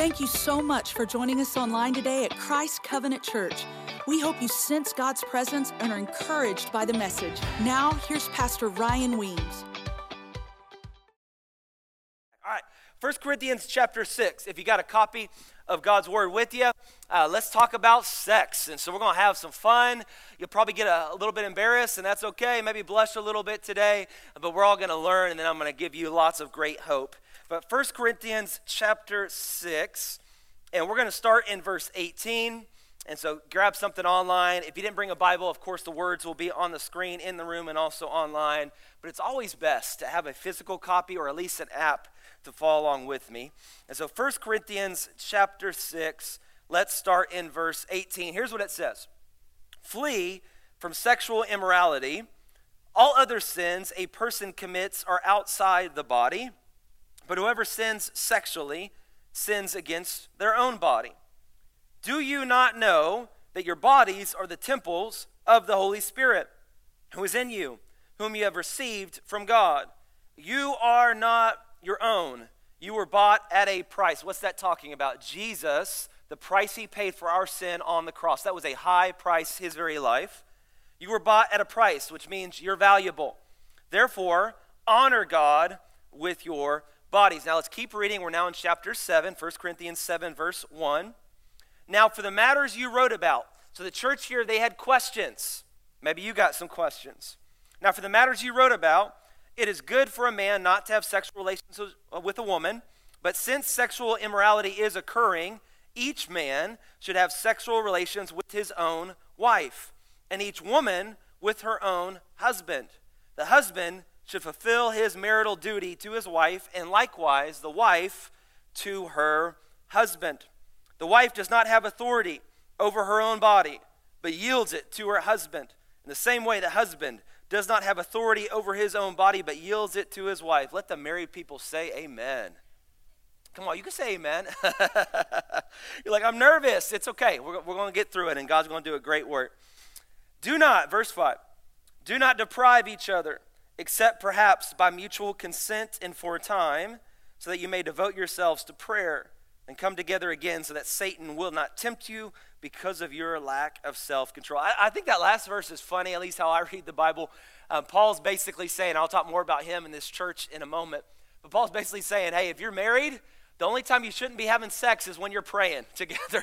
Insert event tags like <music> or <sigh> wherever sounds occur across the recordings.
Thank you so much for joining us online today at Christ Covenant Church. We hope you sense God's presence and are encouraged by the message. Now, here's Pastor Ryan Weems. All right, 1 Corinthians chapter 6. If you got a copy of God's Word with you, uh, let's talk about sex. And so we're going to have some fun. You'll probably get a, a, little bit embarrassed, and that's okay. Maybe blush a little bit today, but we're all going to learn, and then I'm going to give you lots of great hope. But 1 Corinthians chapter 6, and we're going to start in verse 18. And so grab something online. If you didn't bring a Bible, of course, the words will be on the screen in the room and also online. But it's always best to have a physical copy or at least an app to follow along with me. And so 1 Corinthians chapter 6, let's start in verse 18. Here's what it says Flee from sexual immorality. All other sins a person commits are outside the body but whoever sins sexually sins against their own body. Do you not know that your bodies are the temples of the Holy Spirit, who is in you, whom you have received from God? You are not your own. You were bought at a price. What's that talking about? Jesus, the price he paid for our sin on the cross. That was a high price, his very life. You were bought at a price, which means you're valuable. Therefore, honor God with your bodies. Now let's keep reading. We're now in chapter 7, 1 Corinthians 7, verse 1. Now, for the matters you wrote about, so the church here, they had questions. Maybe you got some questions. Now, for the matters you wrote about, it is good for a man not to have sexual relations with uh, a woman, but since sexual immorality is occurring, each man should have sexual relations with his own wife, and each woman with her own husband. The husband should fulfill his marital duty to his wife, and likewise the wife to her husband. The wife does not have authority over her own body, but yields it to her husband. In the same way, the husband does not have authority over his own body, but yields it to his wife. Let the married people say amen. Come on, you can say amen. <laughs> You're like, I'm nervous. It's okay. We're, we're going to get through it, and God's going to do a great work. Do not, verse 5, do not deprive each other except perhaps by mutual consent and for a time, so that you may devote yourselves to prayer and come together again so that Satan will not tempt you because of your lack of self control. I, I, think that last verse is funny, at least how I read the Bible. Um, Paul's basically saying, I'll talk more about him in this church in a moment, but Paul's basically saying, hey, if you're married, the only time you shouldn't be having sex is when you're praying <laughs> together.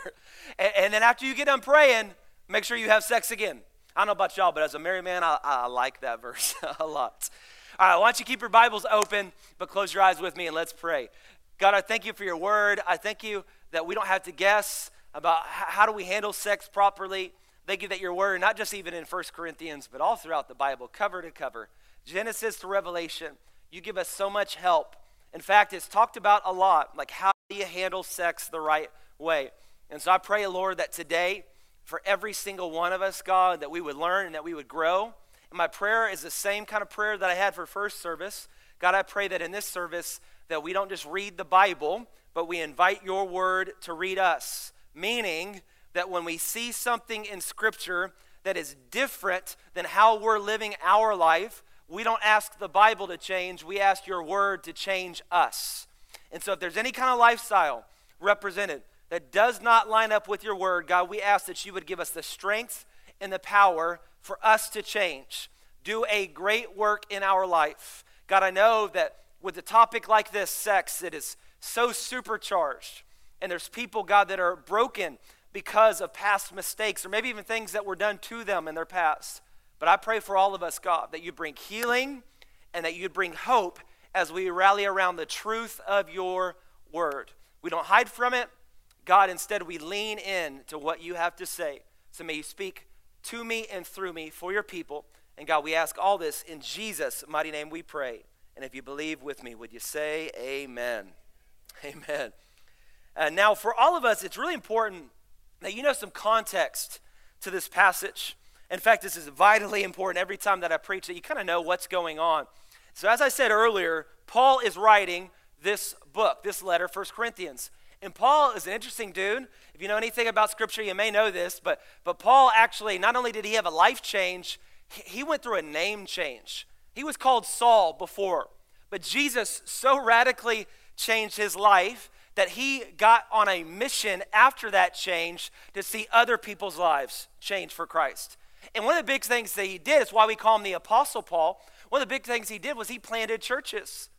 and, and then after you get done praying, make sure you have sex again. I don't know about y'all, but as a married man, I, I like that <laughs> verse a lot. All right, why don't you keep your Bibles open, but close your eyes with me and let's pray. God, I thank you for your word. I thank you that we don't have to guess about how do we handle sex properly. Thank you that your word, not just even in 1 Corinthians, but all throughout the Bible, cover to cover, Genesis to Revelation, you give us so much help. In fact, it's talked about a lot, like how do you handle sex the right way. And so I pray, Lord, that today, for every single one of us, God, that we would learn and that we would grow. And my prayer is the same kind of prayer that I had for first service. God, I pray that in this service that we don't just read the Bible, but we invite your word to read us. Meaning that when we see something in scripture that is different than how we're living our life, we don't ask the Bible to change, we ask your word to change us. And so if there's any kind of lifestyle represented that does not line up with your word, God, we ask that you would give us the strength and the power for us to change. Do a great work in our life. God, I know that with a topic like this, sex, it is so supercharged. And there's people, God, that are broken because of past mistakes or maybe even things that were done to them in their past. But I pray for all of us, God, that you bring healing and that you bring hope as we rally around the truth of your word. We don't hide from it, God, instead we lean in to what you have to say. So may you speak to me and through me for your people. And God, we ask all this in Jesus' mighty name we pray. And if you believe with me, would you say amen? <laughs> Amen. And now, for all of us, it's really important that you know some context to this passage. In fact, this is vitally important every time that I preach that you kind of know what's going on. So, as I said earlier, Paul is writing this book, this letter, First Corinthians. And Paul is an interesting dude. If you know anything about Scripture, you may know this, but, but Paul actually, not only did he have a life change, he went through a name change. He was called Saul before, but Jesus so radically changed his life that he got on a mission after that change to see other people's lives change for Christ. And one of the big things that he did is why we call him the Apostle Paul. One of the big things he did was he planted churches,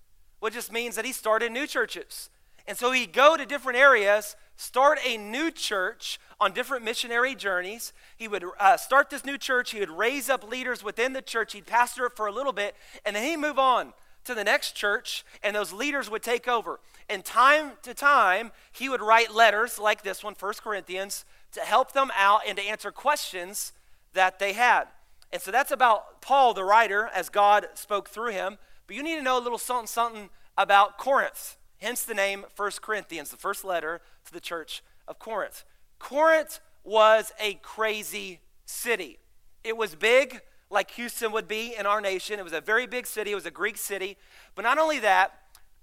which just means that he started new churches. And so he'd go to different areas, start a new church on different missionary journeys. He would uh, start this new church, he would raise up leaders within the church, he'd pastor it for a little bit, and then he'd move on to the next church, and those leaders would take over. And time to time, he would write letters like this one, 1 Corinthians, to help them out and to answer questions that they had. And so that's about Paul, the writer, as God spoke through him. But you need to know a little something, something about Corinth. Hence the name 1 Corinthians, the first letter to the church of Corinth. Corinth was a crazy city. It was big, like Houston would be in our nation. It was a very big city, it was a Greek city. But not only that,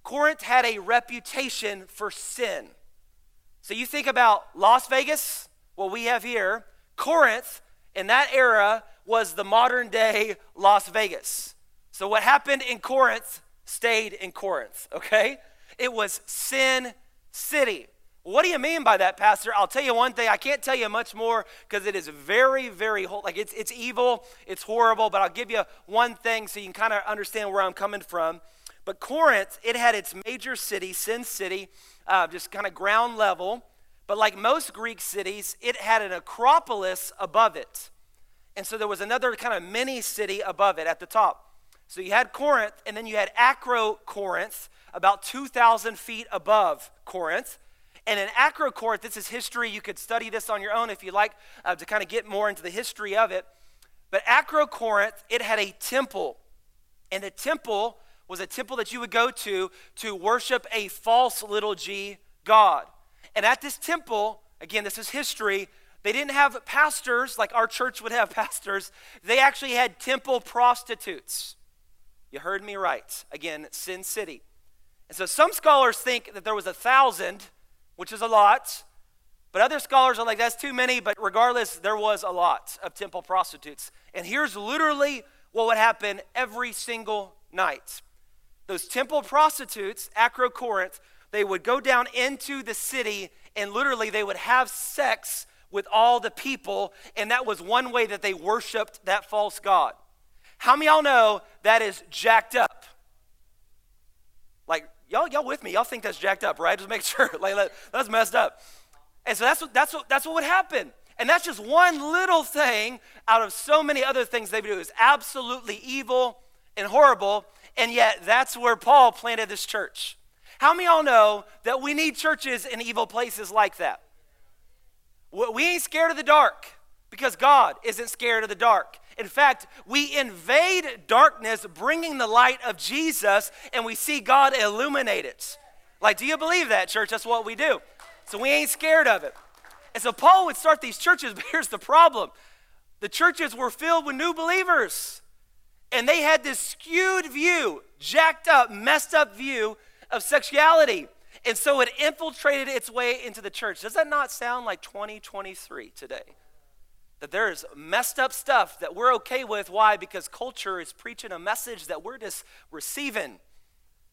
Corinth had a reputation for sin. So you think about Las Vegas, what we have here, Corinth in that era was the modern day Las Vegas. So what happened in Corinth stayed in Corinth, okay? It was Sin City. What do you mean by that, Pastor? I'll tell you one thing. I can't tell you much more because it is very, very like it's it's evil, it's horrible. But I'll give you one thing so you can kind of understand where I'm coming from. But Corinth, it had its major city, Sin City, uh, just kind of ground level. But like most Greek cities, it had an acropolis above it, and so there was another kind of mini city above it at the top. So you had Corinth, and then you had Acrocorinth, about 2,000 feet above Corinth. And in Acrocorinth, this is history. You could study this on your own if you like uh, to kind of get more into the history of it. But Acrocorinth, it had a temple. And the temple was a temple that you would go to to worship a false little g God. And at this temple, again, this is history, they didn't have pastors like our church would have <laughs> pastors. They actually had temple prostitutes. You heard me right. Again, Sin City. And so some scholars think that there was a thousand which is a lot. But other scholars are like, that's too many. But regardless, there was a lot of temple prostitutes. And here's literally what would happen every single night. Those temple prostitutes, Acrocorinth, they would go down into the city and literally they would have sex with all the people. And that was one way that they worshiped that false God. How many y'all know that is jacked up? Y'all, y'all with me? Y'all think that's jacked up, right? Just make <laughs> sure. like that, that's messed up. And so that's what, that's what, that's what would happen. And that's just one little thing out of so many other things they do. Is absolutely evil and horrible. And yet that's where Paul planted this church. How many y'all know that we need churches in evil places like that? We ain't scared of the dark because God isn't scared of the dark. In fact, we invade darkness, bringing the light of Jesus, and we see God illuminate it. Like, do you believe that, church? That's what we do. So we ain't scared of it. And so Paul would start these churches, <laughs> but here's the problem the churches were filled with new believers, and they had this skewed view, jacked up, messed up view of sexuality. And so it infiltrated its way into the church. Does that not sound like 2023 today? That there's messed up stuff that we're okay with. Why? Because culture is preaching a message that we're just receiving.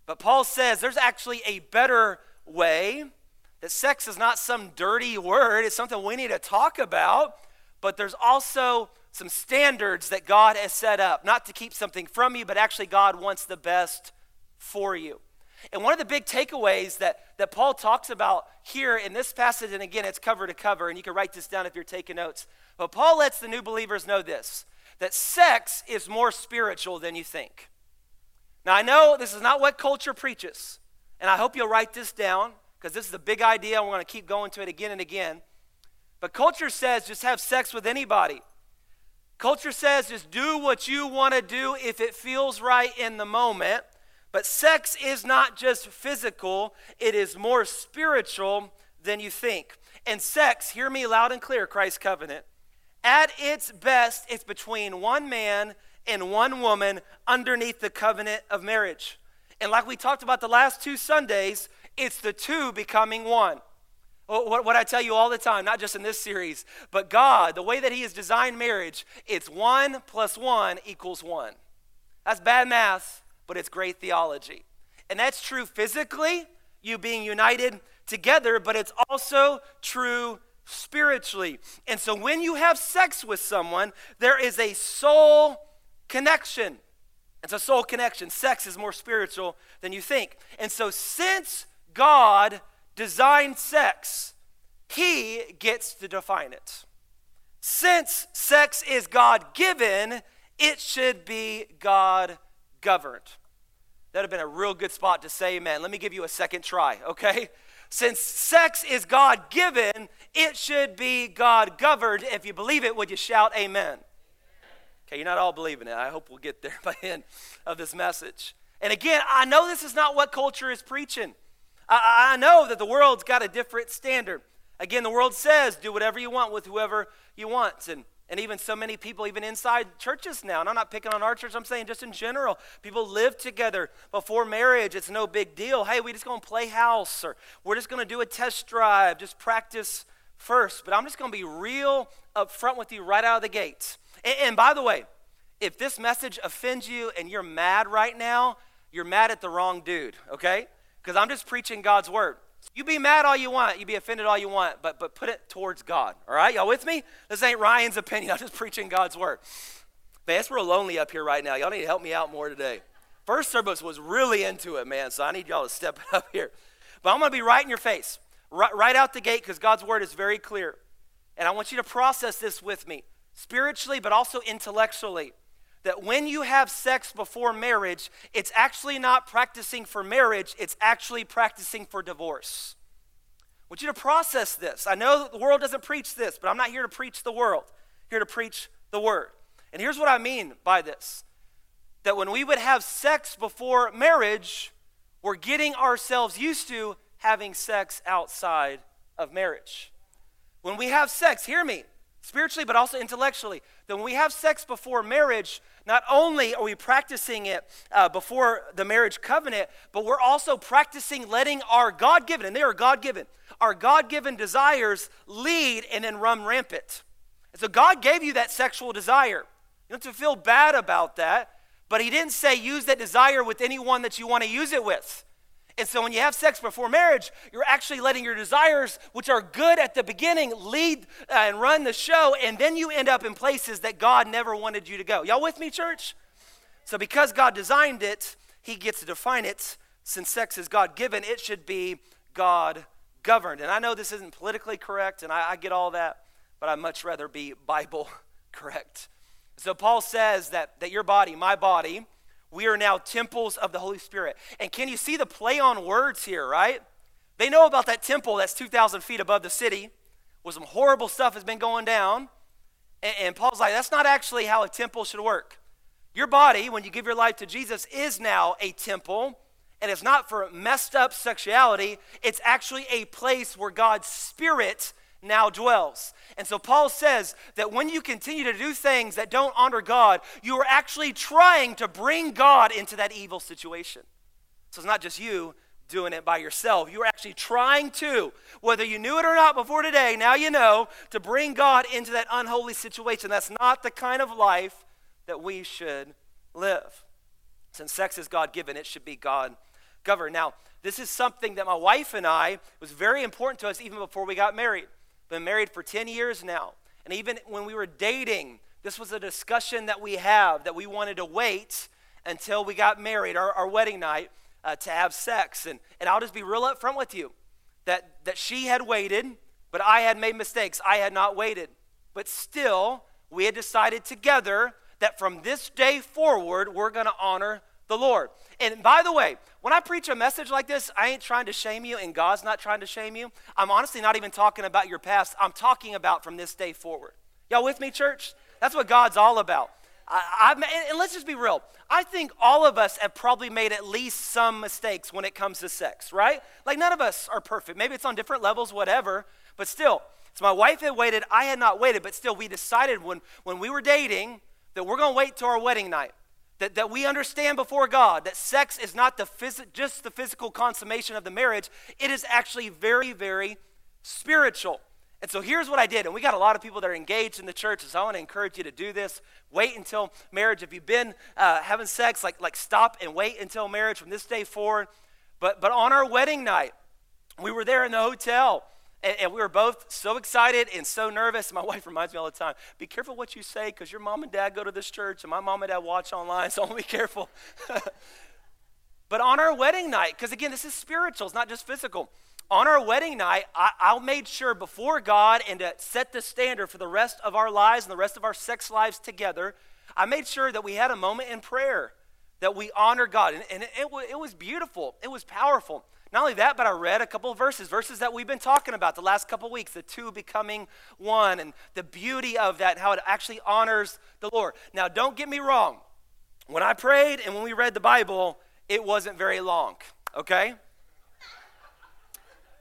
But Paul says there's actually a better way, that sex is not some dirty word, it's something we need to talk about, but there's also some standards that God has set up, not to keep something from you, but actually God wants the best for you. And one of the big takeaways that, that Paul talks about here in this passage, and again, it's cover to cover, and you can write this down if you're taking notes. But Paul lets the new believers know this that sex is more spiritual than you think. Now, I know this is not what culture preaches, and I hope you'll write this down because this is a big idea. We're going to keep going to it again and again. But culture says just have sex with anybody. Culture says just do what you want to do if it feels right in the moment. But sex is not just physical, it is more spiritual than you think. And sex, hear me loud and clear, Christ's covenant, at its best, it's between one man and one woman underneath the covenant of marriage. And like we talked about the last two Sundays, it's the two becoming one. Oh, what, what I tell you all the time, not just in this series, but God, the way that He has designed marriage, it's one plus one equals one. That's bad math, but it's great theology. And that's true physically, you being united together, but it's also true spiritually. And so when you have sex with someone, there is a soul connection. It's a soul connection. Sex is more spiritual than you think. And so since God designed sex, he gets to define it. Since sex is God given, it should be God governed. That'd have been a real good spot to say amen. Let me give you a second try, okay? Since sex is God given, it should be God governed. If you believe it, would you shout amen? Okay, you're not all believing it. I hope we'll get there <laughs> by the end of this message. And again, I know this is not what culture is preaching. I, I know that the world's got a different standard. Again, the world says do whatever you want with whoever you want. And and even so many people, even inside churches now, and I'm not picking on our church, I'm saying just in general, people live together before marriage. It's no big deal. Hey, we just to play house, or we're just to do a test drive, just practice first. But I'm just to be real upfront with you right out of the gates. And, and by the way, if this message offends you and you're mad right now, you're mad at the wrong dude, okay? Because I'm just preaching God's word. You be mad all you want, you be offended all you want, but, but put it towards God. All right? Y'all with me? This ain't Ryan's opinion. I'm just preaching God's word. Man, it's real lonely up here right now. Y'all need to help me out more today. First service was really into it, man, so I need y'all to step it <laughs> up here. But I'm to be right in your face, right, right out the gate, because God's word is very clear. And I want you to process this with me, spiritually, but also intellectually that when you have sex before marriage, it's actually not practicing for marriage, it's actually practicing for divorce. I want you to process this. I know the world doesn't preach this, but I'm not here to preach the world, I'm here to preach the word. And here's what I mean by this that when we would have sex before marriage, we're getting ourselves used to having sex outside of marriage. When we have sex, hear me, spiritually but also intellectually, that when we have sex before marriage, not only are we practicing it uh, before the marriage covenant, but we're also practicing letting our God given, and they are God given, our God given desires lead and then run rampant. And so God gave you that sexual desire. You don't have to feel bad about that, but He didn't say use that desire with anyone that you want to use it with. And so when you have sex before marriage, you're actually letting your desires, which are good at the beginning, lead uh, and run the show, and then you end up in places that God never wanted you to go. Y'all with me, church? So because God designed it, He gets to define it. Since sex is God given, it should be God governed. And I know this isn't politically correct, and I, I get all that, but I'd much rather be Bible <laughs> correct. So Paul says that, that your body, my body, we are now temples of the Holy Spirit. And can you see the play on words here, right? They know about that temple that's 2,000 feet above the city, where some horrible stuff has been going down. And, and Paul's like, that's not actually how a temple should work. Your body, when you give your life to Jesus, is now a temple. And it's not for messed up sexuality, it's actually a place where God's Spirit now dwells. And so Paul says that when you continue to do things that don't honor God, you are actually trying to bring God into that evil situation. So it's not just you doing it by yourself. You're actually trying to, whether you knew it or not before today, now you know, to bring God into that unholy situation. That's not the kind of life that we should live. Since sex is God given, it should be God governed. Now, this is something that my wife and I was very important to us even before we got married. Been married for 10 years now. And even when we were dating, this was a discussion that we have that we wanted to wait until we got married, our, our wedding night, uh, to have sex. And, and I'll just be real upfront with you that, that she had waited, but I had made mistakes. I had not waited. But still, we had decided together that from this day forward, we're going to honor the Lord. And by the way, when I preach a message like this, I ain't trying to shame you, and God's not trying to shame you. I'm honestly not even talking about your past. I'm talking about from this day forward. Y'all with me, church? That's what God's all about. I, and let's just be real. I think all of us have probably made at least some mistakes when it comes to sex, right? Like none of us are perfect. Maybe it's on different levels, whatever. But still, so my wife had waited, I had not waited, but still we decided when, when we were dating that we're going to wait till our wedding night that, that we understand before God that sex is not the phys- just the physical consummation of the marriage, it is actually very, very spiritual. And so here's what I did. And we got a lot of people that are engaged in the church, so I want to encourage you to do this. Wait until marriage. If you've been uh, having sex, like, like stop and wait until marriage from this day forward. But, but on our wedding night, we were there in the hotel. And, and, we were both so excited and so nervous. My <laughs> wife reminds me all the time be careful what you say because your mom and dad go to this church and my mom and dad watch online, so be careful. <laughs> but on our wedding night, because again, this is spiritual, it's not just physical. On our wedding night, I, I made sure before God and to set the standard for the rest of our lives and the rest of our sex lives together, I made sure that we had a moment in prayer, that we honor God. And, and it, it, it was beautiful, it was powerful. Not only that, but I read a couple verses, verses that we've been talking about the last couple weeks, the two becoming one, and the beauty of that, and how it actually honors the Lord. Now, don't get me wrong. When I prayed and when we read the Bible, it wasn't very long, okay?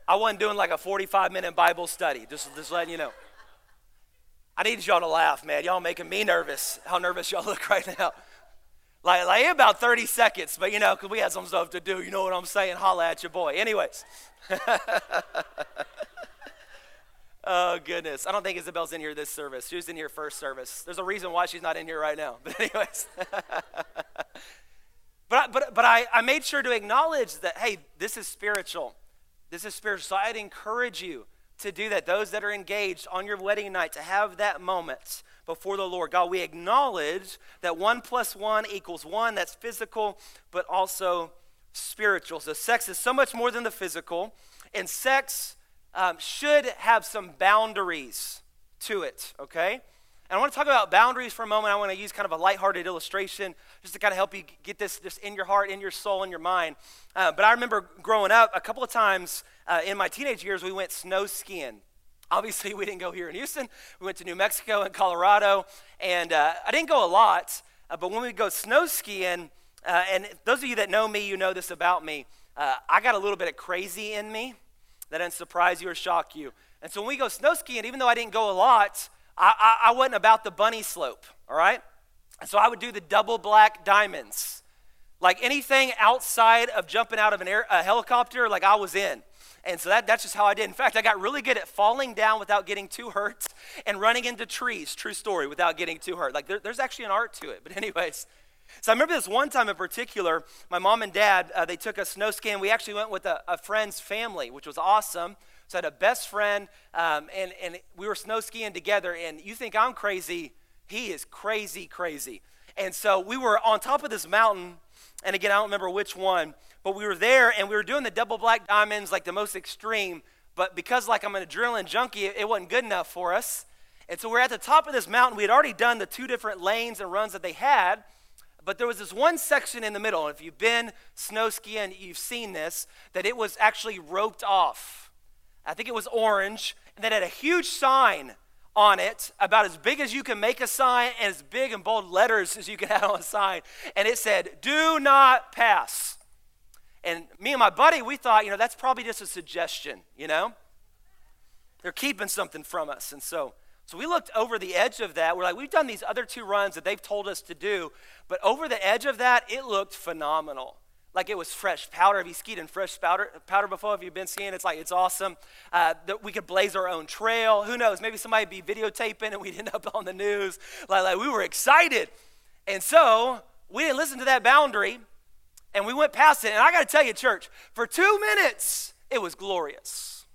I wasn't doing like a 45 minute Bible study, just, just letting you know. I need y'all to laugh, man. Y'all making me nervous. How nervous y'all look <laughs> right now. Like, like about 30 seconds, but you know, because we had some stuff to do. You know what I'm saying? Holla at your boy. Anyways. <laughs> oh, goodness. I don't think Isabel's in here this service. She was in here first service. There's a reason why she's not in here right now. <laughs> But, anyways. <laughs> but but, but I, I made sure to acknowledge that, hey, this is spiritual. This is spiritual. So I'd encourage you to do that. Those that are engaged on your wedding night, to have that moment before the Lord. God, we acknowledge that one plus one equals one. That's physical, but also spiritual. So sex is so much more than the physical, and sex um, should have some boundaries to it, okay? And I want to talk about boundaries for a moment. I want to use kind of a lighthearted illustration just to kind of help you get this just in your heart, in your soul, in your mind. Uh, but I remember growing up a couple of times uh, in my teenage years, we went snow skiing. Obviously, we didn't go here in Houston. We went to New Mexico and Colorado. And uh, I didn't go a lot, uh, but when we go snow skiing, uh, and those of you that know me, you know this about me, uh, I got a little bit of crazy in me. That doesn't surprise you or shock you. And so when we go snow skiing, even though I didn't go a lot, I, I, I wasn't about the bunny slope, all right? So I would do the double black diamonds. Like anything outside of jumping out of an air, a helicopter, like I was in. And so that, that's just how I did. In fact, I got really good at falling down without getting too hurt and running into trees, true story, without getting too hurt. Like there, there's actually an art to it. But, <laughs> anyways, so I remember this one time in particular, my mom and dad, uh, they took a snow skiing. We actually went with a, a, friend's family, which was awesome. So I had a best friend, um, and, and we were snow skiing together. And you think I'm crazy, he is crazy, crazy. And so we were on top of this mountain, and again, I don't remember which one, but we were there and we were doing the double black diamonds, like the most extreme. But because, like, I'm an adrenaline junkie, it, wasn't good enough for us. And so we're at the top of this mountain. We had already done the two different lanes and runs that they had. But there was this one section in the middle. And if you've been snow skiing, you've seen this, that it was actually roped off. I think it was orange. And that had a huge sign on it, about as big as you can make a sign and as big and bold letters as you can have on a sign. And it said, Do not pass. And me and my buddy, we thought, you know, that's probably just a suggestion, you know? They're keeping something from us. And so, so we looked over the edge of that. We're like, we've done these other two runs that they've told us to do, but over the edge of that, it looked phenomenal. Like it was fresh powder. Have you skied in fresh powder, powder before? Have you been skiing? It's like, it's awesome. Uh, that we could blaze our own trail. Who knows? Maybe somebody would be videotaping and we'd end up on the news. Like, like we were excited. And so we didn't listen to that boundary and we went past it. And I got to tell you, church, for two minutes, it was glorious.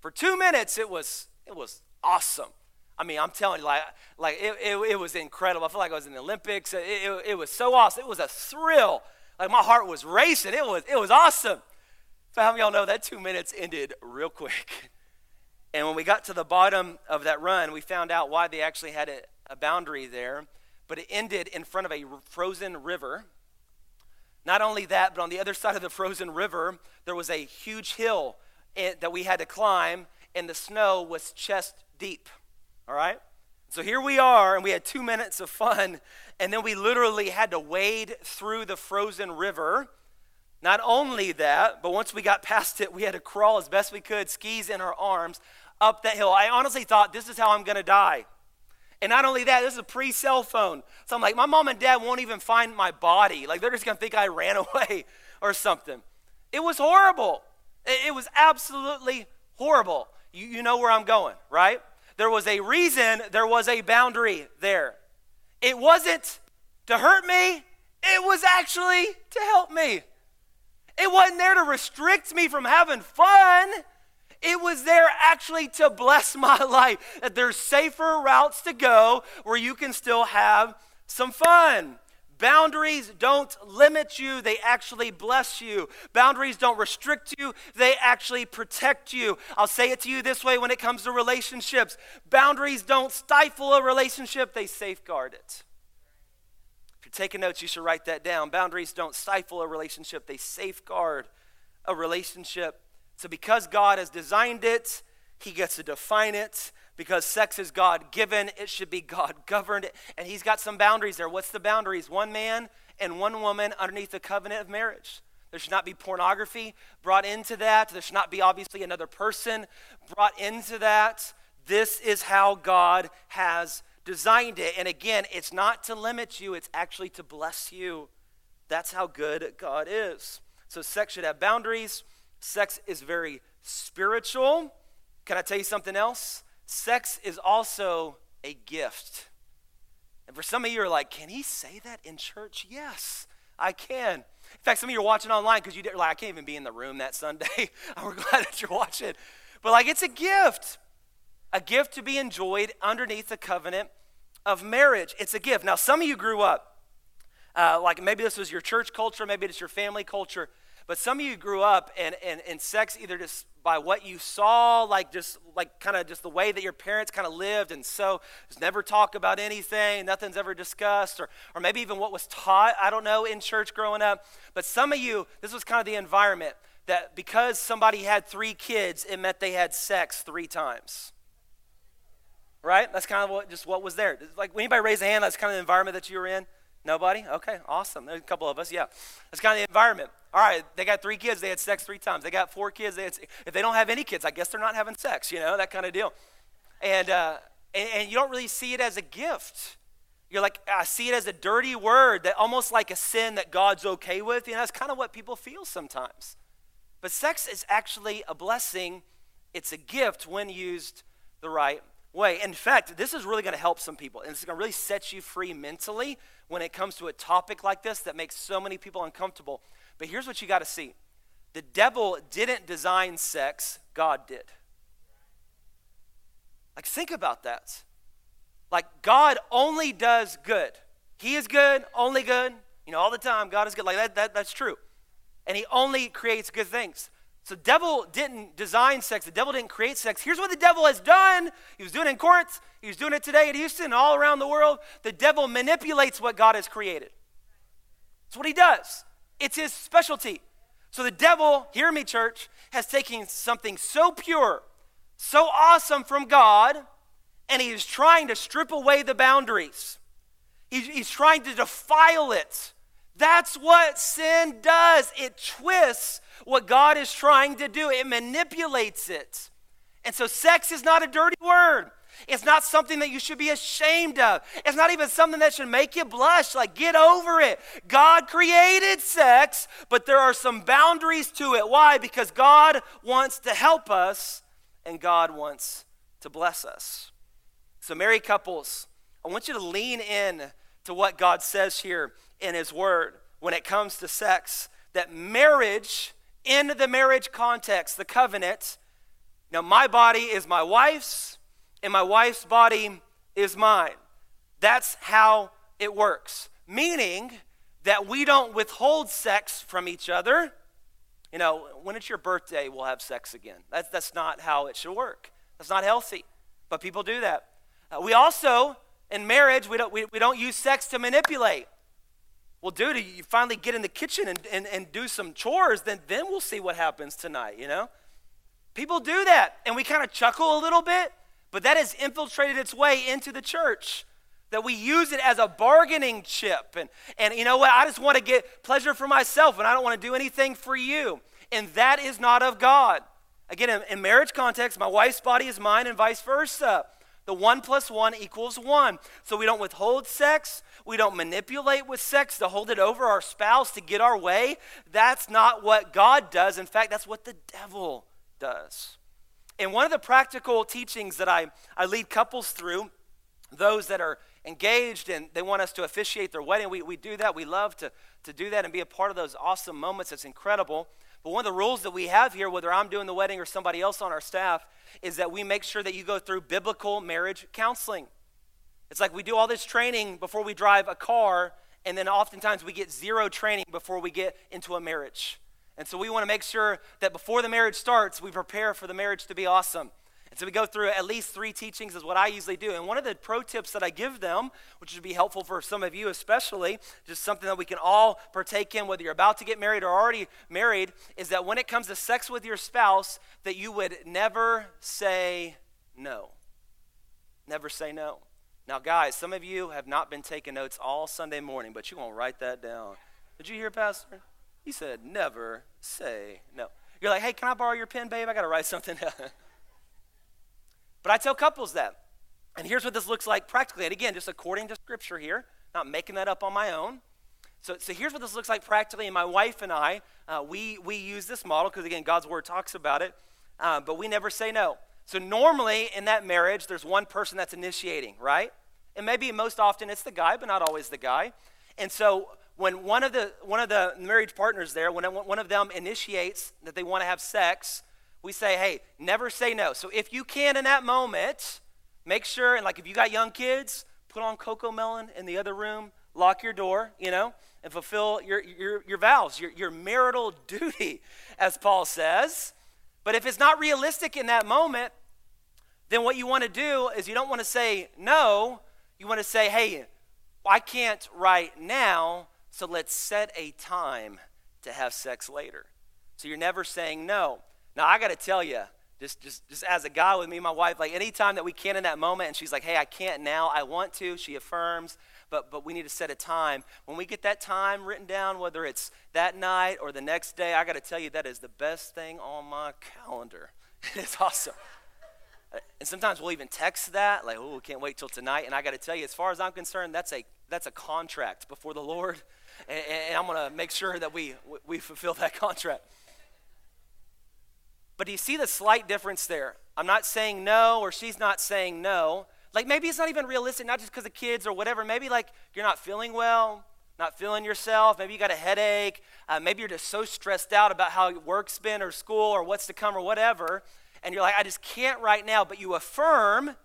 For two minutes, it was, it was awesome. I mean, I'm telling you, like, like it, it, it was incredible. I feel like I was in the Olympics. It, it, it, was so awesome. It was a thrill. Like my heart was racing. It was, it was awesome. So how many y'all know that two minutes ended real quick? <laughs> And when we got to the bottom of that run, we found out why they actually had a, a boundary there. But it ended in front of a frozen river not only that, but on the other side of the frozen river, there was a huge hill eh, that we had to climb, and the snow was chest deep. All right? So here we are, and we had two minutes of fun, and then we literally had to wade through the frozen river. Not only that, but once we got past it, we had to crawl as best we could, skis in our arms, up that hill. I honestly thought, this is how I'm going to die. And not only that, this is a pre cell phone. So I'm like, my mom and dad won't even find my body. Like, they're just going to think I ran <laughs> away or something. It was horrible. It, was absolutely horrible. You, you know where I'm going, right? There was a reason, there was a boundary there. It wasn't to hurt me, it was actually to help me. It wasn't there to restrict me from having fun. It was there actually to bless <laughs> my life. That there's safer routes to go where you can still have some fun. Boundaries don't limit you, they actually bless you. Boundaries don't restrict you, they actually protect you. I'll say it to you this way when it comes to relationships boundaries don't stifle a relationship, they safeguard it. If you're taking notes, you should write that down. Boundaries don't stifle a relationship, they safeguard a relationship. So, because God has designed it, He gets to define it because sex is God given, it should be God <laughs> governed. And He's got some boundaries there. What's the boundaries? One man and one woman underneath the covenant of marriage. There should not be pornography brought into that. There should not be, obviously, another person brought into that. This is how God has designed it. And again, it's not to limit you, it's actually to bless you. That's how good God is. So, sex should have boundaries. Sex is very spiritual. Can I tell you something else? Sex is also a gift. And for some of you are like, can he say that in church? Yes, I can. In fact, some of you are watching online because you did, like, I can't even be in the room that Sunday. <laughs> I'm glad that you're watching. But like, it's a gift, a gift to be enjoyed underneath the covenant of marriage. It's a gift. Now, some of you grew up, uh, like maybe this was your church culture, maybe it's your family culture, but some of you grew up and, and, and sex either just by what you saw, like just like kind of just the way that your parents kind of lived, and so just never talk about anything, nothing's ever discussed, or, or maybe even what was taught, I don't know, in church growing up. But some of you, this was kind of the environment that because somebody had three kids, it meant they had sex three times. Right? That's kind of what just what was there. Like anybody raise a hand, that's kind of the environment that you were in. Nobody? Okay, awesome. There's a couple of us, yeah. That's kind of the environment. All right, they got three kids, they had sex three times. They got four kids, they had, if they don't have any kids, I guess they're not having sex, you know, that kind of deal. And, uh, and, and you don't really see it as a gift. You're like, I see it as a dirty word, that almost like a sin that God's okay with. You know, that's kind of what people feel sometimes. But sex is actually a blessing, it's a gift when used the right way. In fact, this is really going to help some people, and it's going to really set you free mentally when it comes to a topic like this that makes so many people uncomfortable. But here's what you got to see the devil didn't design sex, God did. Like, think about that. Like, God only does good. He is good, only good. You know, all the time, God is good. Like, that, that that's true. And He only creates good things. So the devil didn't design sex. The devil didn't create sex. Here's what the devil has done. He was doing it in Corinth. He was doing it today in Houston, all around the world. The devil manipulates what God has created. That's what he does. It's his specialty. So the devil, hear me, church, has taken something so pure, so awesome from God, and he is trying to strip away the boundaries. He's, he's trying to defile it. That's what sin does. It twists what God is trying to do, it manipulates it. And so, sex is not a dirty word. It's not something that you should be ashamed of. It's not even something that should make you blush. Like, get over it. God created sex, but there are some boundaries to it. Why? Because God wants to help us and God wants to bless us. So, married couples, I want you to lean in to what God says here in His Word when it comes to sex, that marriage in the marriage context, the covenant, now my body is my wife's, and my wife's body is mine. That's how it works. Meaning that we don't withhold sex from each other. You know, when it's your birthday, we'll have sex again. That's, that's not how it should work. That's not healthy. But people do that. Uh, we also, in marriage, we don't, we, we don't use sex to manipulate. Well, dude, you finally get in the kitchen and, and, and do some chores, then, then we'll see what happens tonight, you know? People do that, and we kind of chuckle a little bit, but that has infiltrated its way into the church. That we use it as a bargaining chip. And, and you know what? I just want to get pleasure for myself, and I don't want to do anything for you. And that is not of God. Again, in, in marriage context, my wife's body is mine, and vice versa. The one plus one equals one. So we don't withhold sex. We don't manipulate with sex to hold it over our spouse to get our way. That's not what God does. In fact, that's what the devil does. And one of the practical teachings that I, I lead couples through those that are engaged and they want us to officiate their wedding, we, we do that. We love to, to do that and be a part of those awesome moments. It's incredible. But one of the rules that we have here, whether I'm doing the wedding or somebody else on our staff, is that we make sure that you go through biblical marriage counseling. It's like we do all this training before we drive a car, and then oftentimes we get zero training before we get into a marriage. And so we want to make sure that before the marriage starts, we prepare for the marriage to be awesome. And so we go through at least three teachings, is what I usually do. And one of the pro tips that I give them, which would be helpful for some of you especially, just something that we can all partake in, whether you're about to get married or already married, is that when it comes to sex with your spouse, that you would never say no. Never say no. Now, guys, some of you have not been taking notes all Sunday morning, but you're going to write that down. Did you hear, Pastor? He said, never say no. You're like, hey, can I borrow your pen, babe? I got to write something down. <laughs> But I tell couples that. And here's what this looks like practically. And again, just according to scripture here, not making that up on my own. So, so here's what this looks like practically. And my wife and I, uh, we, we use this model because, again, God's word talks about it. Uh, but we never say no. So normally in that marriage, there's one person that's initiating, right? And maybe most often it's the guy, but not always the guy. And so when one of the one of the marriage partners there, when one of them initiates that they want to have sex, we say, hey, never say no. So if you can in that moment, make sure, and like if you got young kids, put on Cocomelon in the other room, lock your door, you know, and fulfill your, your, your vows, your, your marital <laughs> duty, as Paul says. But if it's not realistic in that moment, then what you want to do is you don't want to say no. You want to say, hey, I can't right now, so let's set a time to have sex later. So you're never saying no. Now, I got to tell you, just, just, just as a guy with me my wife, like anytime that we can in that moment, and she's like, hey, I can't now, I want to, she affirms, but, but we need to set a time. When we get that time written down, whether it's that night or the next day, I got to tell you, that is the best thing on my calendar. <laughs> it's awesome. And sometimes we'll even text that, like, oh, we can't wait till tonight. And I got to tell you, as far as I'm concerned, that's a, that's a contract before the Lord. <laughs> And, and I'm going to make sure that we, we fulfill that <laughs> contract. But do you see the slight difference there? I'm not saying no, or she's not saying no. Like maybe it's not even realistic, not just because of kids or whatever. Maybe like you're not feeling well, not feeling yourself. Maybe you got a headache. Uh, maybe you're just so stressed out about how work's been or school or what's to come or whatever. And you're like, I just can't right now. But you affirm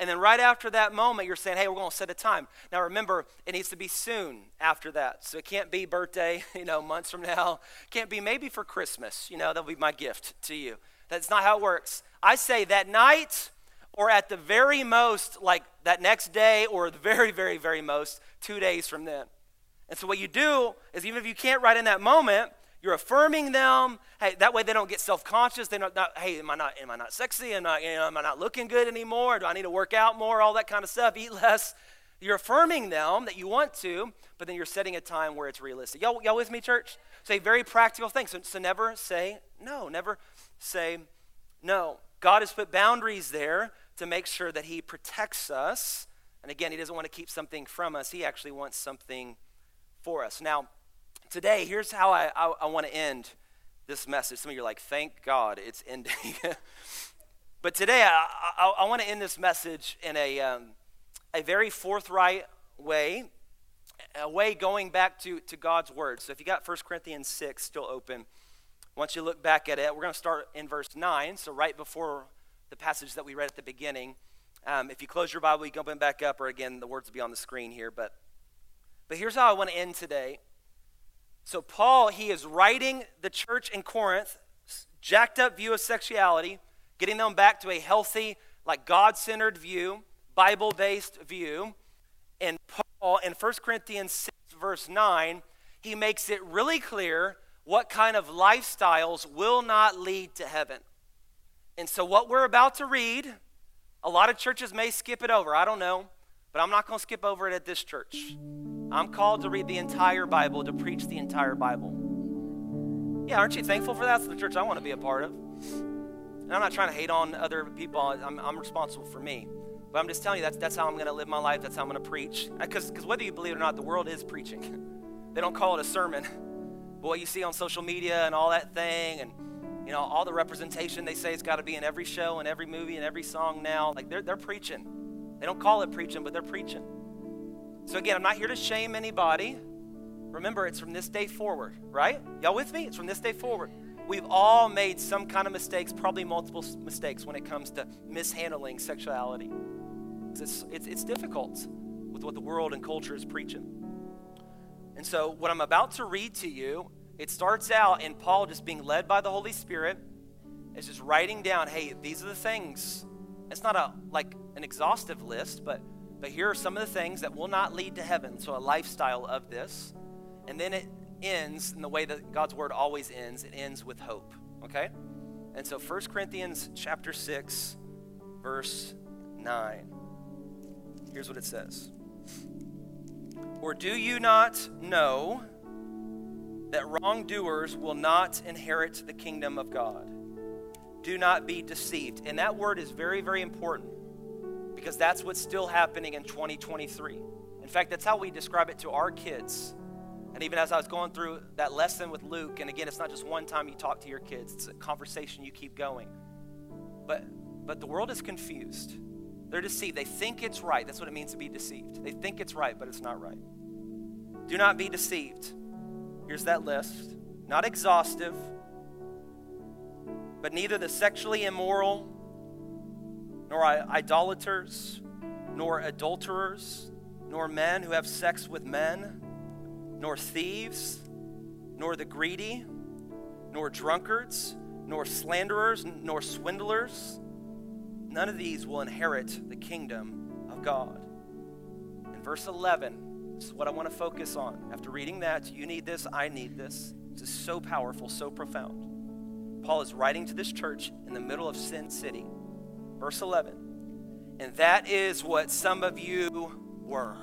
and then right after that moment, you're saying, hey, we're going to set a time. Now remember, it needs to be soon after that. So it can't be birthday, <laughs> you know, months from now. It can't be maybe for Christmas. You know, that'll be my gift to you. That's not how it works. I say that night or at the very most, like that next day or the very, very, very most, two days from then. And so what you do is even if you can't write in that moment, you're affirming them. Hey, that way they don't get self-conscious. They don't. Not, hey, am I not? Am I not sexy? Am I, you know, am I not looking good anymore? Do I need to work out more? All that kind of stuff. Eat less. You're affirming them that you want to, but then you're setting a time where it's realistic. Y'all, y'all with me, church? Say very practical things. So, so never say no. Never say no. God has put boundaries there to make sure that He protects us. And again, He doesn't want to keep something from us. He actually wants something for us. Now, today, here's how I, I, I want to end this message. Some of you are like, thank God it's ending. <laughs> but today, I, I, I want to end this message in a, um, a very forthright way, a way going back to, to God's Word. So if you got 1 Corinthians 6 still open, once you look back at it, we're going to start in verse 9, so right before the passage that we read at the beginning. Um, if you close your Bible, you can open back up, or again, the words will be on the screen here. But, but here's how I want to end today. So, Paul, he is writing the church in Corinth, jacked up view of sexuality, getting them back to a healthy, like God centered view, Bible based view. And Paul, in 1 Corinthians 6, verse 9, he makes it really clear what kind of lifestyles will not lead to heaven. And so, what we're about to read, a lot of churches may skip it over. I don't know. But I'm not going to skip over it at this church. I'm called to read the entire Bible, to preach the entire Bible. Yeah, aren't you thankful for that? That's the church I want to be a part of. And I'm not trying to hate on other people, I'm, I'm responsible for me. But I'm just telling you, that's, that's how I'm going to live my life. That's how I'm going to preach. Uh, because whether you believe it or not, the world is preaching. <laughs> they don't call it a sermon. But what you see on social media and all that thing, and you know, all the representation they say it's got to be in every show and every movie and every song now, like they're, they're preaching. They don't call it preaching, but they're preaching. So, again, I'm not here to shame anybody. Remember, it's from this day forward, right? Y'all with me? It's from this day forward. We've all made some kind of mistakes, probably multiple mistakes when it comes to mishandling sexuality. It's, it's, it's difficult with what the world and culture is preaching. And so, what I'm about to read to you, it starts out in Paul just being led by the Holy Spirit. It's just writing down, hey, these are the things. It's not a like an exhaustive list, but but here are some of the things that will not lead to heaven. So a lifestyle of this. And then it ends in the way that God's word always ends. It ends with hope. Okay? And so 1 Corinthians chapter 6, verse 9. Here's what it says. Or do you not know that wrongdoers will not inherit the kingdom of God? Do not be deceived. And that word is very, very important because that's what's still happening in 2023. In fact, that's how we describe it to our kids. And even as I was going through that lesson with Luke, and again, it's not just one time you talk to your kids, it's a conversation you keep going. But but the world is confused. They're deceived. They think it's right. That's what it means to be deceived. They think it's right, but it's not right. Do not be deceived. Here's that list. Not exhaustive, but neither the sexually immoral, nor idolaters, nor adulterers, nor men who have sex with men, nor thieves, nor the greedy, nor drunkards, nor slanderers, nor swindlers. None of these will inherit the kingdom of God. In verse 11, this is what I want to focus on. After reading that, you need this, I need this. This is so powerful, so profound. Paul is writing to this church in the middle of Sin City. Verse 11. And that is what some of you were.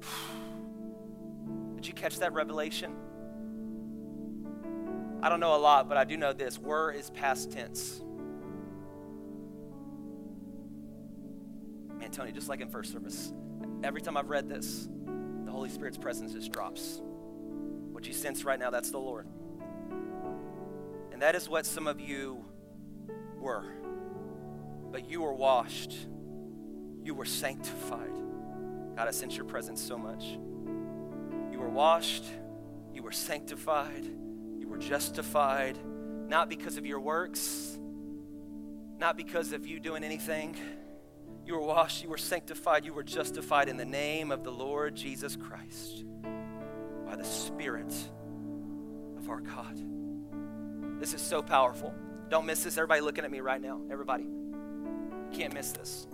<sighs> Did you catch that revelation? I don't know a lot, but I do know this. Were is past tense. Man, Tony, just like in first service, every time I've read this, the Holy Spirit's presence just drops. What you sense right now, that's the Lord. And that is what some of you were. But you were washed, you were sanctified. God, I sense your presence so much. You were washed, you were sanctified, you were justified, not because of your works, not because of you doing anything. You were washed, you were sanctified, you were justified in the name of the Lord Jesus Christ by the Spirit of our God. This is so powerful. Don't miss this. Everybody looking at me right now. Everybody. Can't miss this.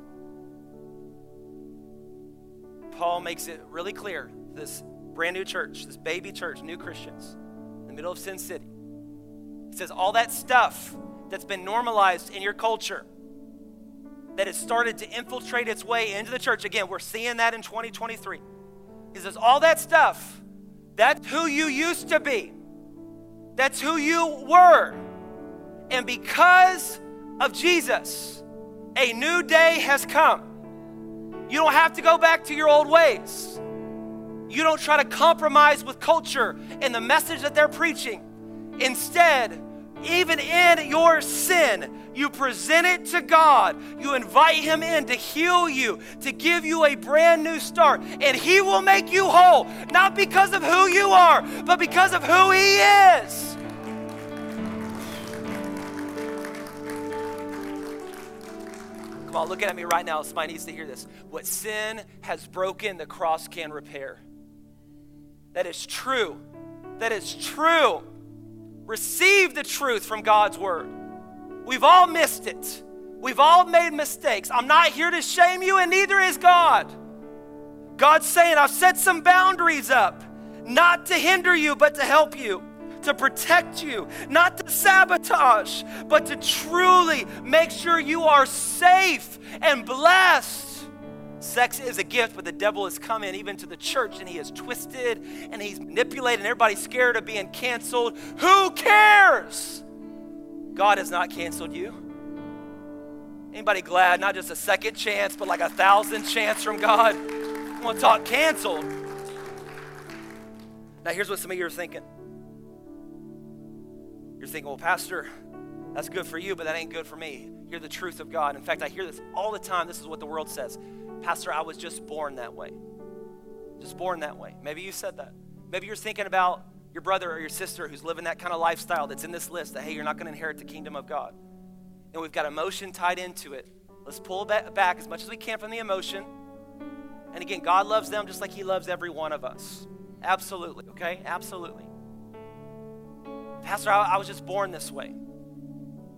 Paul makes it really clear this brand new church, this baby church, new Christians, in the middle of Sin City. He says, all that stuff that's been normalized in your culture, that has started to infiltrate its way into the church. Again, we're seeing that in 2023. He says, all that stuff, that's who you used to be. That's who you were. And because of Jesus, a new day has come. You don't have to go back to your old ways. You don't try to compromise with culture and the message that they're preaching. Instead, even in your sin, you present it to God. You invite Him in to heal you, to give you a brand new start, and He will make you whole, not because of who you are, but because of who He is. Come on, look at me right now, somebody needs to hear this. What sin has broken, the cross can repair. That is true. That is true. Receive the truth from God's word. We've all missed it. We've all made mistakes. I'm not here to shame you, and neither is God. God's saying, I've set some boundaries up, not to hinder you, but to help you, to protect you, not to sabotage, but to truly make sure you are safe and blessed. Sex is a gift, but the devil has come in even to the church and he has twisted and he's manipulated, and everybody's scared of being canceled. Who cares? God has not canceled you. Anybody glad? Not just a second chance, but like a thousand chance from God. I want to talk canceled. Now, here's what some of you are thinking. You're thinking, well, Pastor, That's good for you, but that ain't good for me. Hear the truth of God. In fact, I hear this all the time. This is what the world says Pastor, I was just born that way. Just born that way. Maybe you said that. Maybe you're thinking about your brother or your sister who's living that kind of lifestyle that's in this list that, hey, you're not going to inherit the kingdom of God. And we've got emotion tied into it. Let's pull back as much as we can from the emotion. And again, God loves them just like He loves every one of us. Absolutely, okay? Absolutely. Pastor, I, I was just born this way.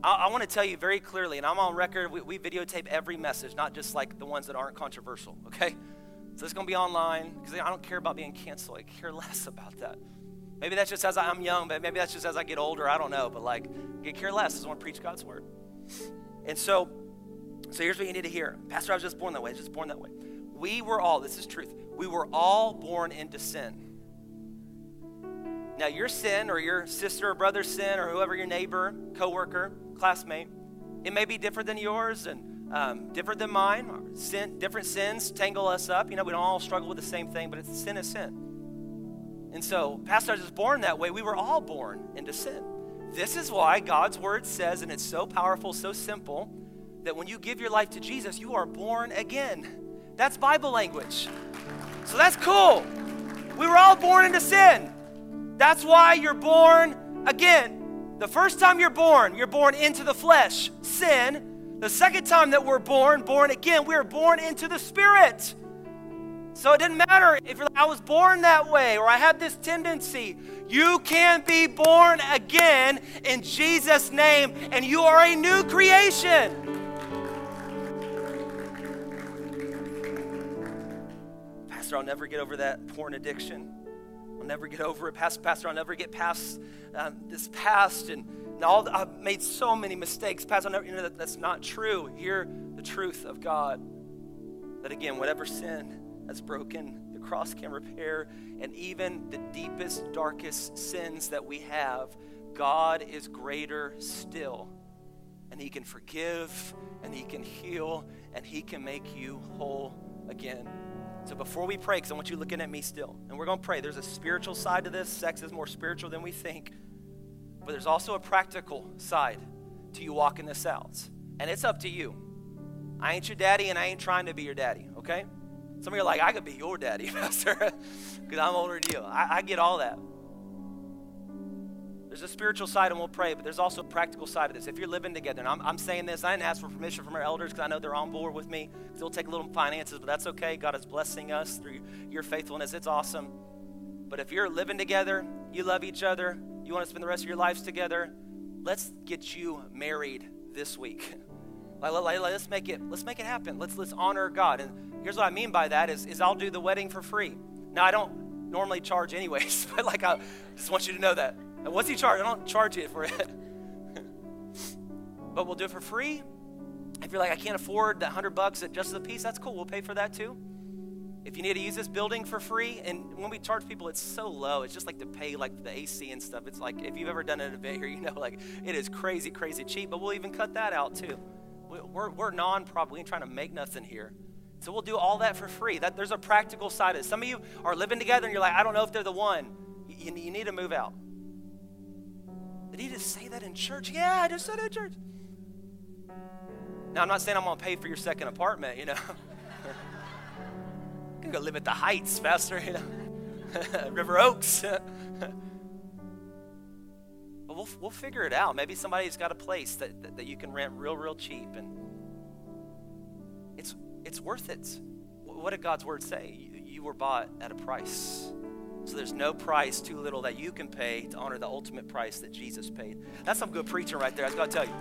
I, I want to tell you very clearly, and I'm on record, we, we videotape every message, not just like the ones that aren't controversial, okay? So it's going to be online because I don't care about being canceled. I care <laughs> less about that. Maybe that's just as I, am young, but maybe that's just as I get older. I don't know. But like, I care less. I just want to preach God's word. And so, so here's what you need to hear. Pastor, I was just born that way. I was just born that way. We were all, this is truth, we were all born into sin. Now, your sin or your sister or brother's sin or whoever your neighbor, coworker, classmate, it may be different than yours and um, different than mine. Sin, different sins tangle us up. You know, we don't all struggle with the same thing, but it's sin is sin. And so, Pastor, I was born that way. We were all born into sin. This is why God's word says, and it's so powerful, so simple, that when you give your life to Jesus, you are born again. That's Bible language. So that's cool. We were all born into sin. That's why you're born again. The first time you're born, you're born into the flesh, sin. The second time that we're born, born again, we are born into the spirit. So it didn't matter if I was born that way or I have this tendency. You can be born again in Jesus' name, and you are a new creation. Pastor, I'll never get over that porn addiction. Never get over it. Pastor, Pastor I'll never get past um, this past. And, and all, I've made so many mistakes. Pastor, I'll never, you know, that, that's not true. Hear the truth of God. That again, whatever sin, has broken, the cross can repair, and even the deepest, darkest sins that we have, God is greater still. And He can forgive, and He can heal, and He can make you whole again. So before we pray, because I want you looking at me still, and we're going to pray. There's a spiritual side to this. Sex is more spiritual than we think, but there's also a practical side to you walking this out. And it's up to you. I ain't your daddy, and I ain't trying to be your daddy, okay? Some of you are like, I could be your daddy, <laughs> Pastor, because I'm older than you. I, I get all that. There's a spiritual side, and we'll pray, but there's also a practical side of this. If you're living together, and I'm, I'm saying this, I didn't ask for permission from our elders because I know they're on board with me. It'll take a little finances, but that's okay. God is blessing us through your faithfulness. It's awesome. But if you're living together, you love each other, you want to spend the rest of your lives together, let's get you married this week. <laughs> let's make it let's make it happen. Let's let's honor God. And Here's what I mean by that is, is I'll do the wedding for free. Now, I don't normally charge anyways, <laughs> but like I just want you to know that. And what's he charge? I don't charge you for it. <laughs> but we'll do it for free. If you're like, I can't afford that hundred bucks at just the piece, that's cool. We'll pay for that too. If you need to use this building for free, and when we charge people, it's so low. It's just like to pay like the AC and stuff. It's like if you've ever done an event here, you know, like it is crazy, crazy cheap. But we'll even cut that out too. We're, we're non-profit. We ain't trying to make nothing here. So we'll do all that for free. That there's a practical side of it. Some of you are living together and you're like, I don't know if they're the one. You, you need to move out. Did he just say that in church? Yeah, I just said it in church. Now I'm not saying I'm gonna pay for your second apartment, you know. you <laughs> can go live at the Heights, Pastor, you know. <laughs> River Oaks. <laughs> but we'll, we'll figure it out. Maybe somebody's got a place that, that, that you can rent real, real cheap and it's it's worth it. What did God's word say? You were bought at a price. So there's no price too little that you can pay to honor the ultimate price that Jesus paid. That's some good preaching right there. I was going to tell you.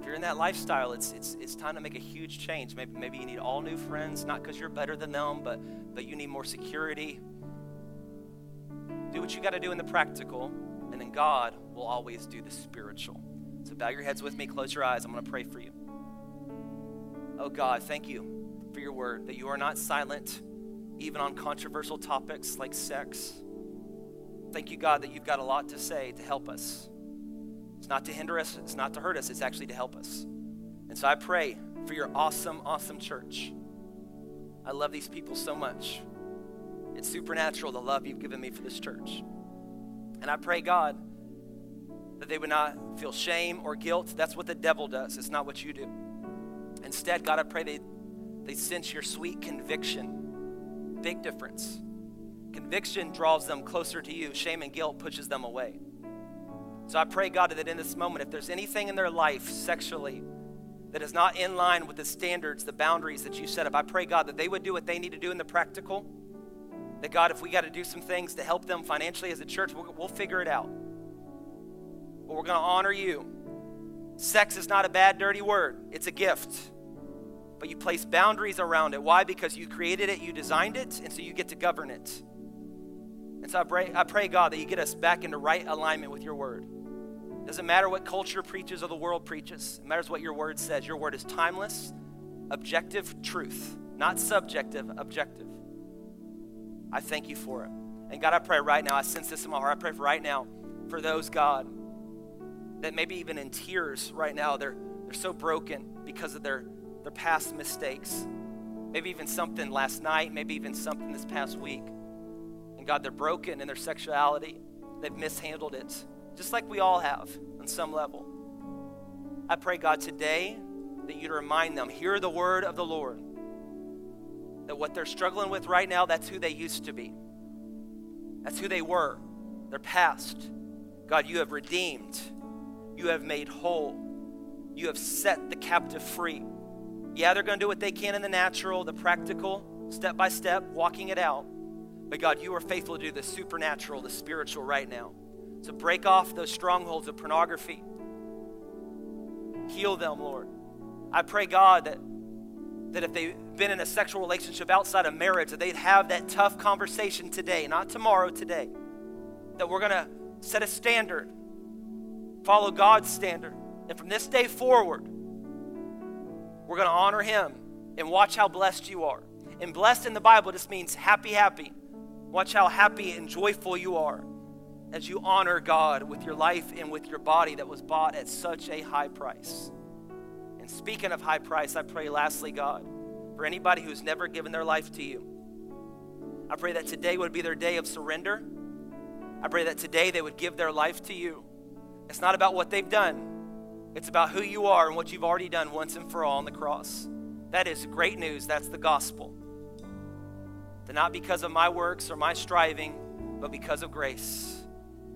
If you're in that lifestyle, it's, it's, it's time to make a huge change. Maybe, maybe you need all new friends, not because you're better than them, but, but you need more security. Do what you got to do in the practical, and then God will always do the spiritual. So bow your heads with me, close your eyes. I'm going to pray for you. Oh God, thank you for your word, that you are not silent even on controversial topics like sex. Thank you, God, that you've got a lot to say to help us. It's not to hinder us, it's not to hurt us, it's actually to help us. And so I pray for your awesome, awesome church. I love these people so much. It's supernatural the love you've given me for this church. And I pray, God, that they would not feel shame or guilt. That's what the devil does, it's not what you do. Instead, God, I pray they, they sense your sweet conviction. Big difference. Conviction draws them closer to you, shame and guilt pushes them away. So I pray, God, that in this moment, if there's anything in their life sexually that is not in line with the standards, the boundaries that you set up, I pray, God, that they would do what they need to do in the practical. That, God, if we got to do some things to help them financially as a church, we'll, we'll figure it out. But we're going to honor you. Sex is not a bad, dirty word, it's a gift. But you place boundaries around it. Why? Because you created it, you designed it, and so you get to govern it. And so I pray, I pray, God, that you get us back into right alignment with your word. Doesn't matter what culture preaches or the world preaches, it matters what your word says. Your word is timeless, objective truth, not subjective, objective. I thank you for it. And God, I pray right now, I sense this in my heart. I pray right now for those, God, that maybe even in tears right now, they're, they're so broken because of their, their past mistakes. Maybe even something last night, maybe even something this past week. And God, they're broken in their sexuality. They've mishandled it, just like we all have on some level. I pray, God, today that you'd remind them, hear the word of the Lord, that what they're struggling with right now, that's who they used to be. That's who they were, their past. God, you have redeemed, you have made whole, you have set the captive free. Yeah, they're going to do what they can in the natural, the practical, step by step, walking it out. But God, you are faithful to do the supernatural, the spiritual right now. So break off those strongholds of pornography. Heal them, Lord. I pray, God, that, that if they've been in a sexual relationship outside of marriage, that they'd have that tough conversation today, not tomorrow, today. That we're going to set a standard, follow God's standard. And from this day forward, we're going to honor Him and watch how blessed you are. And blessed in the Bible just means happy, happy. Watch how happy and joyful you are as you honor God with your life and with your body that was bought at such a high price. And speaking of high price, I pray lastly, God, for anybody who's never given their life to you, I pray that today would be their day of surrender. I pray that today they would give their life to you. It's not about what they've done, it's about who you are and what you've already done once and for all on the cross. That is great news. That's the gospel. That not because of my works or my striving, but because of grace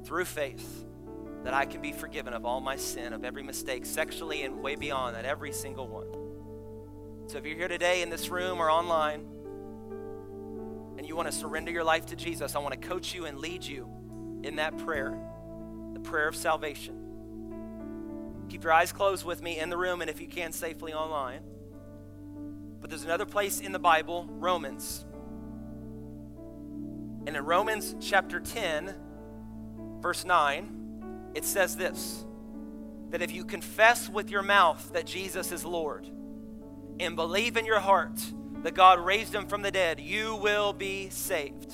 through faith that I can be forgiven of all my sin, of every mistake, sexually and way beyond that, every single one. So if you're here today in this room or online and you want to surrender your life to Jesus, I want to coach you and lead you in that prayer, the prayer of salvation. Keep your eyes closed with me in the room and if you can, safely online. But there's another place in the Bible, Romans. And in Romans chapter 10, verse 9, it says this that if you confess with your mouth that Jesus is Lord and believe in your heart that God raised him from the dead, you will be saved.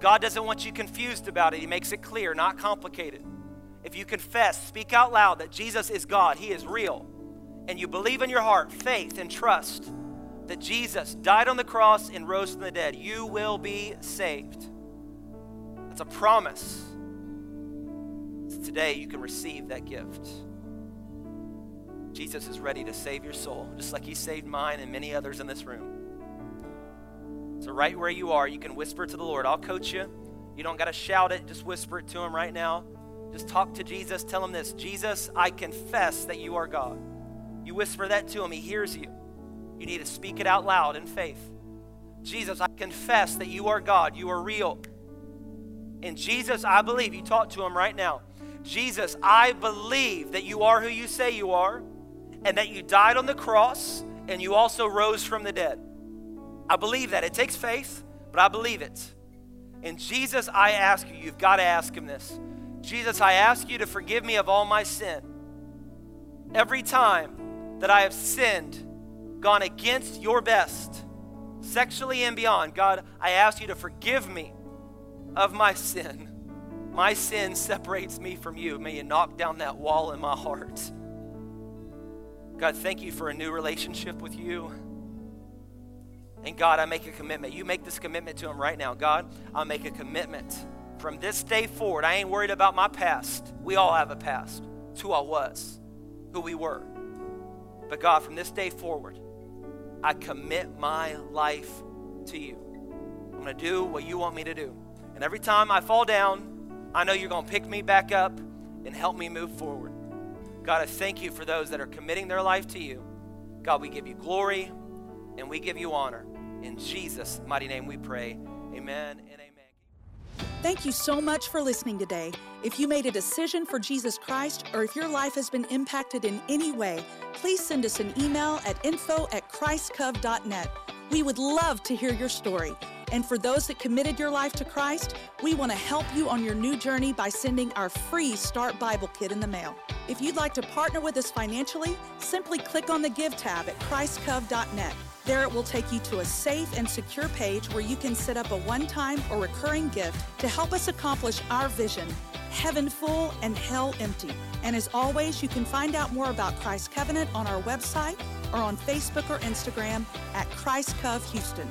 God doesn't want you confused about it, He makes it clear, not complicated. If you confess, speak out loud that Jesus is God, He is real, and you believe in your heart, faith, and trust that Jesus died on the cross and rose from the dead, you will be saved. That's a promise today you can receive that gift. Jesus is ready to save your soul, just like he saved mine and many others in this room. So, right where you are, you can whisper to the Lord. I'll coach you. You don't got to shout it, just whisper it to him right now. Just talk to Jesus. Tell him this Jesus, I confess that you are God. You whisper that to him, he hears you. You need to speak it out loud in faith. Jesus, I confess that you are God. You are real. And Jesus, I believe, you talk to him right now. Jesus, I believe that you are who you say you are, and that you died on the cross, and you also rose from the dead. I believe that. It takes faith, but I believe it. And Jesus, I ask you, you've got to ask him this. Jesus, I ask you to forgive me of all my sin. Every time that I have sinned, gone against your best, sexually and beyond, God, I ask you to forgive me of my sin. My sin separates me from you. May you knock down that wall in my heart. God, thank you for a new relationship with you. And God, I make a commitment. You make this commitment to Him right now. God, I make a commitment from this day forward, I ain't worried about my past. We all have a past. It's who I was, who we were. But God, from this day forward, I commit my life to you. I'm going to do what you want me to do. And every time I fall down, I know you're going to pick me back up and help me move forward. God, I thank you for those that are committing their life to you. God, we give you glory and we give you honor. In Jesus' mighty name we pray. Amen and amen. Thank you so much for listening today. If you made a decision for Jesus Christ or if your life has been impacted in any way, please send us an email at info at christcov.net. We would love to hear your story. And for those that committed your life to Christ, we want to help you on your new journey by sending our free Start Bible Kit in the mail. If you'd like to partner with us financially, simply click on the Give tab at christcov.net. There it will take you to a safe and secure page where you can set up a one time or recurring gift to help us accomplish our vision heaven full and hell empty. And as always, you can find out more about Christ Covenant on our website or on Facebook or Instagram at Christ Cov Houston.